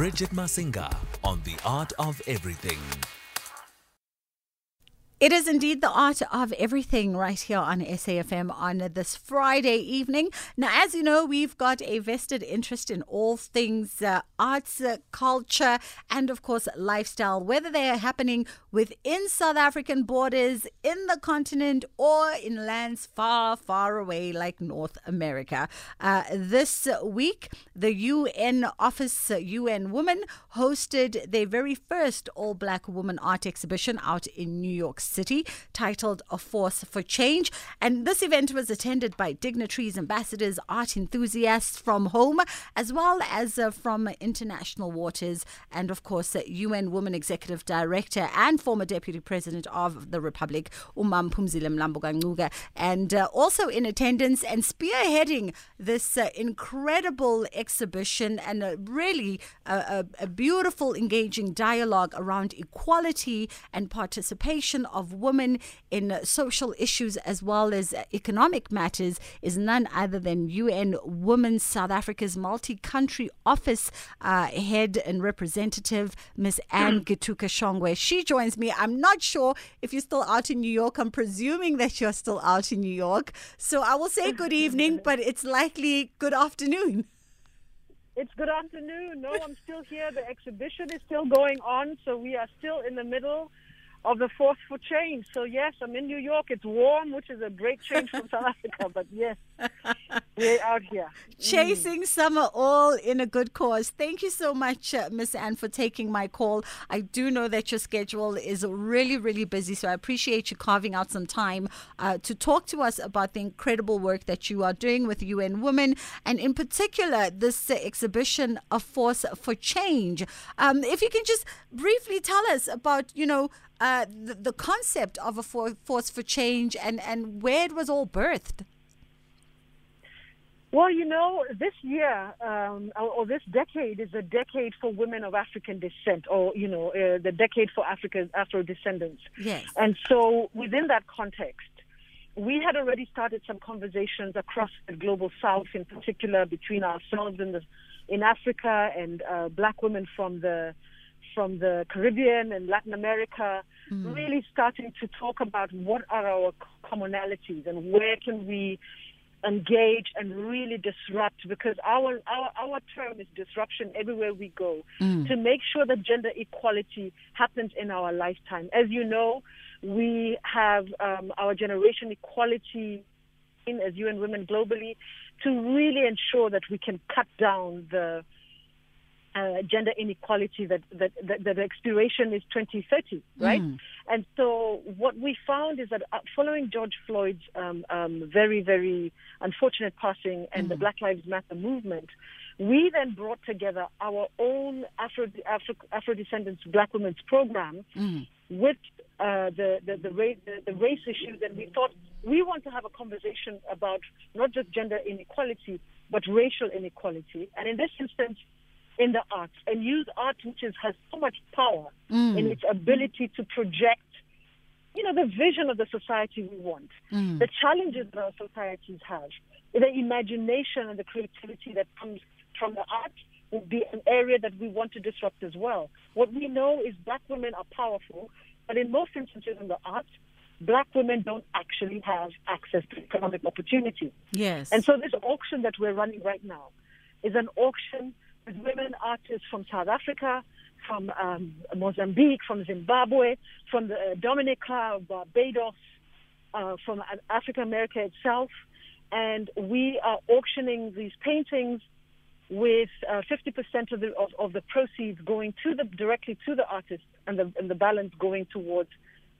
Bridget Masinga on The Art of Everything. It is indeed the art of everything right here on SAFM on this Friday evening. Now, as you know, we've got a vested interest in all things uh, arts, uh, culture, and of course, lifestyle, whether they are happening within South African borders, in the continent, or in lands far, far away like North America. Uh, this week, the UN Office, UN Women, hosted their very first all black woman art exhibition out in New York City titled A Force for Change. And this event was attended by dignitaries, ambassadors, art enthusiasts from home, as well as uh, from international waters, and of course, uh, UN Women Executive Director and former Deputy President of the Republic, Umam Phumzile Mlambo and uh, also in attendance and spearheading this uh, incredible exhibition and a really a, a beautiful, engaging dialogue around equality and participation of of women in social issues as well as economic matters is none other than UN Women South Africa's multi country office uh, head and representative, Ms. Anne Githuku-Shongwe. She joins me. I'm not sure if you're still out in New York. I'm presuming that you're still out in New York. So I will say good evening, but it's likely good afternoon. It's good afternoon. No, I'm still here. The exhibition is still going on, so we are still in the middle of the force for change. So yes, I'm in New York. It's warm, which is a great change from South Africa. But yes, we're out here. Chasing mm. summer all in a good cause. Thank you so much, uh, Miss Anne, for taking my call. I do know that your schedule is really, really busy, so I appreciate you carving out some time uh, to talk to us about the incredible work that you are doing with UN Women, and in particular, this uh, exhibition, A Force for Change. Um, if you can just briefly tell us about, you know, uh, the, the, concept of a for, force for change and, and where it was all birthed? Well, you know, this year um, or, or, this decade is a decade for women of African descent, or you know, uh, the decade for African Afro descendants. Yes. And so, within that context, we had already started some conversations across the global South, in particular between ourselves in the in Africa and uh, Black women from the from the Caribbean and Latin America, mm. really starting to talk about what are our commonalities and where can we engage and really disrupt because our our, our term is disruption everywhere we go mm. to make sure that gender equality happens in our lifetime. As you know, we have um, our generation equality in as UN Women globally to really ensure that we can cut down the uh, gender inequality that, that, that, that, the expiration is 2030, right? Mm. And so what we found is that uh, following George Floyd's um, um, very, very unfortunate passing and mm. the Black Lives Matter movement, we then brought together our own Afro, Afro, Afro descendants Black Women's Program mm. with uh, the, the, the, race, the, the race issues, and we thought we want to have a conversation about not just gender inequality, but racial inequality. And in this instance, in the arts and use art which is, has so much power mm. in its ability to project you know the vision of the society we want mm. the challenges that our societies have the imagination and the creativity that comes from the arts will be an area that we want to disrupt as well what we know is black women are powerful but in most instances in the arts black women don't actually have access to economic opportunity yes and so this auction that we're running right now is an auction with women artists from South Africa, from um, Mozambique, from Zimbabwe, from the uh, Dominica, Barbados, uh, from Africa America itself. And we are auctioning these paintings with uh, 50% of the, of, of, the proceeds going to the, directly to the artist and the, and the balance going towards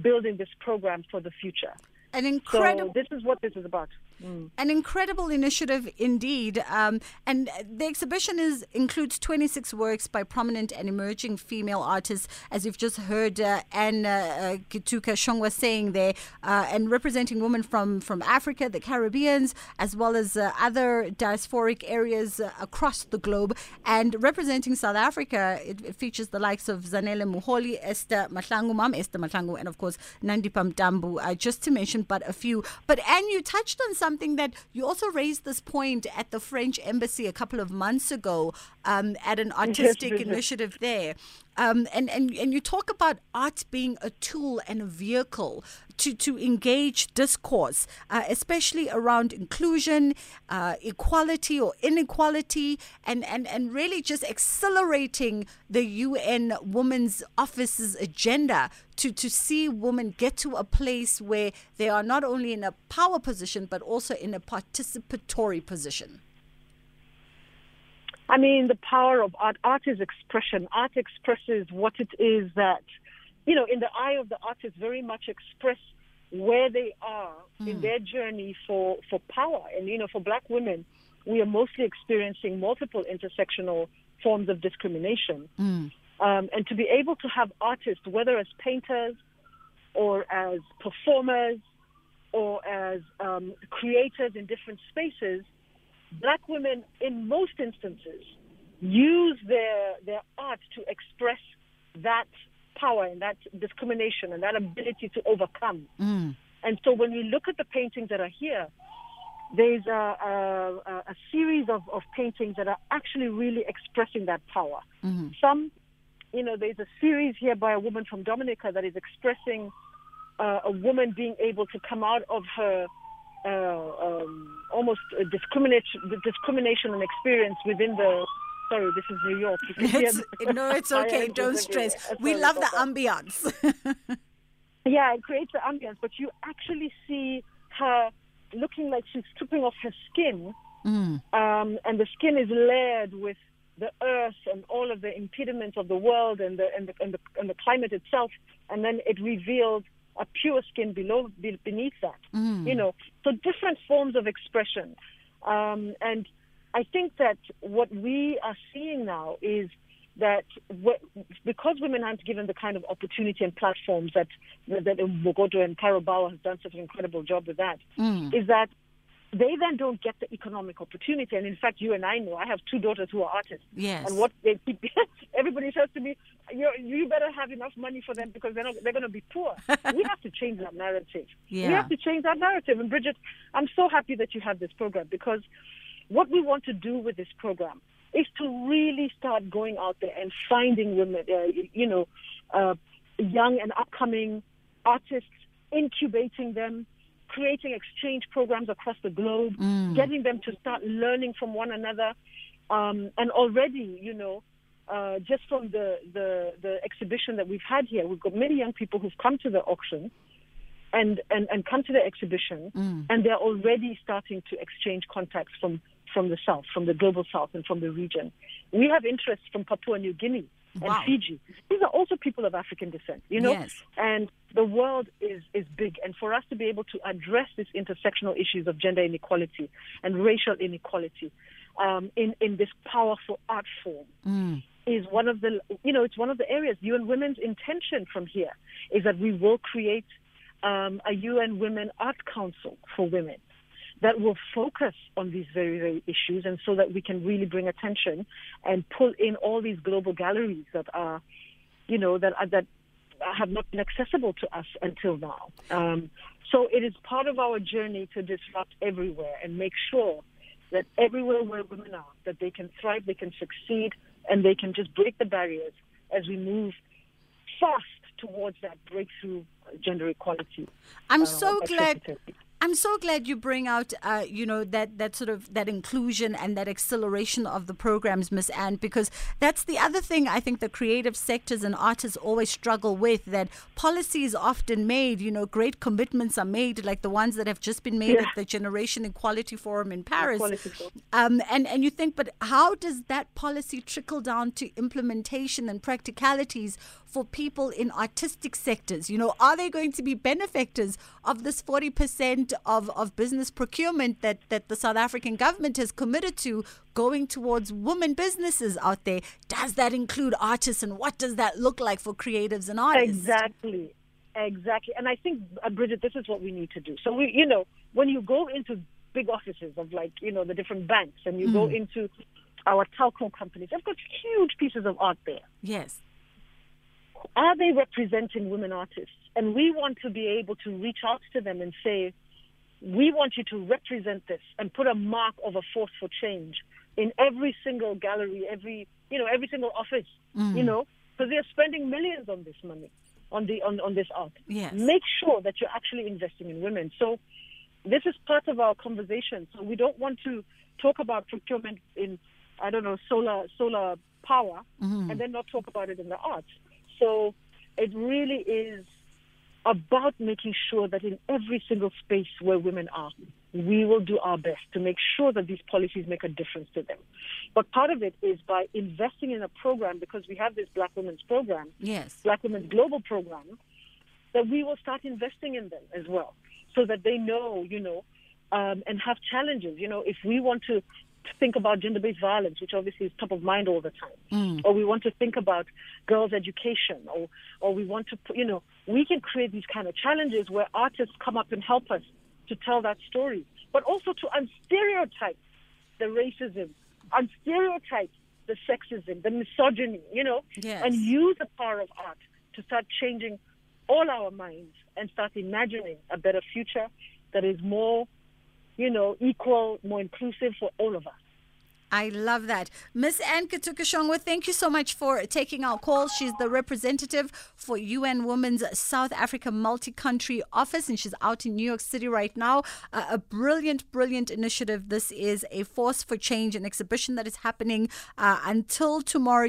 building this program for the future. An incredible. So this is what this is about. Mm. An incredible initiative indeed. Um, and the exhibition is includes 26 works by prominent and emerging female artists, as you've just heard uh, Anne uh, Githuku-Shongwe saying there, uh, and representing women from, from Africa, the Caribbeans, as well as uh, other diasporic areas uh, across the globe. And representing South Africa, it, it, features the likes of Zanele Muholi, Esther Mahlangu, Mom Esther Mahlangu, and of course Nandipha Mntambo, uh, just to mention but a few. But Anne, you touched on something something that you also raised this point at the French embassy a couple of months ago um, at an artistic yes. initiative there. Um, and, and, and you talk about art being a tool and a vehicle to, to engage discourse, uh, especially around inclusion, uh, equality or inequality, and, and, and really just accelerating the UN Women's Office's agenda to, to see women get to a place where they are not only in a power position, but also in a participatory position. I mean, the power of art. Art is expression. Art expresses what it is that, you know, in the eye of the artist, very much express where they are mm. in their journey for, for power. And, you know, for black women, we are mostly experiencing multiple intersectional forms of discrimination. Mm. Um, and to be able to have artists, whether as painters or as performers or as um, creators in different spaces, black women, in most instances, use their their art to express that power and that discrimination and that ability to overcome. Mm. And so, when we look at the paintings that are here, there's a, a, a series of, of, paintings that are actually really expressing that power. Mm-hmm. Some, you know, there's a series here by a woman from Dominica that is expressing uh, a woman being able to come out of her uh, um, almost discrimination, discrimination and experience within the. Sorry, this is New York. It's, no, it's okay. Don't stress. we love the ambience. yeah, it creates the ambience, but you actually see her looking like she's stripping off her skin, mm. um, and the skin is layered with the earth and all of the impediments of the world and the and the and the, and the climate itself, and then it reveals a pure skin below beneath that. Mm. You know, so different forms of expression, um, and I think that what we are seeing now is that what because women aren't given the kind of opportunity and platforms that that Mbokodo and Bauer has done such an incredible job with that, mm. is that they then don't get the economic opportunity. And in fact, you and I know I have two daughters who are artists. Yes. And what they keep, everybody says to me, you you better have enough money for them because they're not, they're going to be poor. we have to change that narrative. Yeah. We have to change that narrative. And Bridget, I'm so happy that you have this program because what we want to do with this program is to really start going out there and finding women, uh, you know, uh, young and upcoming artists, incubating them creating exchange programs across the globe, mm. getting them to start learning from one another. Um, and already, you know, uh, just from the, the, the exhibition that we've had here, we've got many young people who've come to the auction and, and, and come to the exhibition, mm. and they're already starting to exchange contacts from, from the South, from the global South, and from the region. We have interest from Papua New Guinea and wow. Fiji. These are also people of African descent, you know? Yes. And the world is, is big. And for us to be able to address these intersectional issues of gender inequality and racial inequality um, in, in this powerful art form mm. is one of the, you know, it's one of the areas. UN Women's intention from here is that we will create um, a UN Women Art Council for women that will focus on these very, very issues and so that we can really bring attention and pull in all these global galleries that are, you know, that are, that have not been accessible to us until now. Um, so it is part of our journey to disrupt everywhere and make sure that everywhere where women are, that they can thrive, they can succeed, and they can just break the barriers as we move fast towards that breakthrough gender equality. I'm uh, so glad. I'm so glad you bring out, uh, you know, that that sort of that inclusion and that acceleration of the programs, Miss Anne, because that's the other thing I think the creative sectors and artists always struggle with. That policy is often made, you know, great commitments are made, like the ones that have just been made yeah. at the Generation Equality Forum in Paris. Um, and and you think, but how does that policy trickle down to implementation and practicalities for people in artistic sectors? You know, are they going to be benefactors of this forty percent? of, of business procurement that, that the South African government has committed to going towards women businesses out there. Does that include artists and what does that look like for creatives and artists? Exactly. Exactly. And I think, uh, Bridget, this is what we need to do. So, we, you know, when you go into big offices of like, you know, the different banks and you mm. go into our telco companies, they've got huge pieces of art there. Yes. Are they representing women artists? And we want to be able to reach out to them and say, we want you to represent this and put a mark of a force for change in every single gallery, every you know, every single office, Mm. you know, because they're spending millions on this money, on the on, on this art. Yes. Make sure that you're actually investing in women. So this is part of our conversation. So we don't want to talk about procurement in I don't know solar solar power Mm-hmm. and then not talk about it in the arts. So it really is about making sure that in every single space where women are, we will do our best to make sure that these policies make a difference to them. But part of it is by investing in a program because we have this Black Women's Program, Yes. Black Women's Global Program, that we will start investing in them as well so that they know, you know, um, and have challenges. You know, if we want to think about gender based violence, which obviously is top of mind all the time, mm. or we want to think about girls' education, or, or we want to, you know, we can create these kind of challenges where artists come up and help us to tell that story, but also to unstereotype the racism, unstereotype the sexism, the misogyny, you know, Yes. and use the power of art to start changing all our minds and start imagining a better future that is more, you know, equal, more inclusive for all of us. I love that. Miss Anne Githuku-Shongwe, thank you so much for taking our call. She's the representative for UN Women's South Africa Multi Country Office, and she's out in New York City right now. Uh, a brilliant, brilliant initiative. This is a Force for Change, an exhibition that is happening uh, until tomorrow.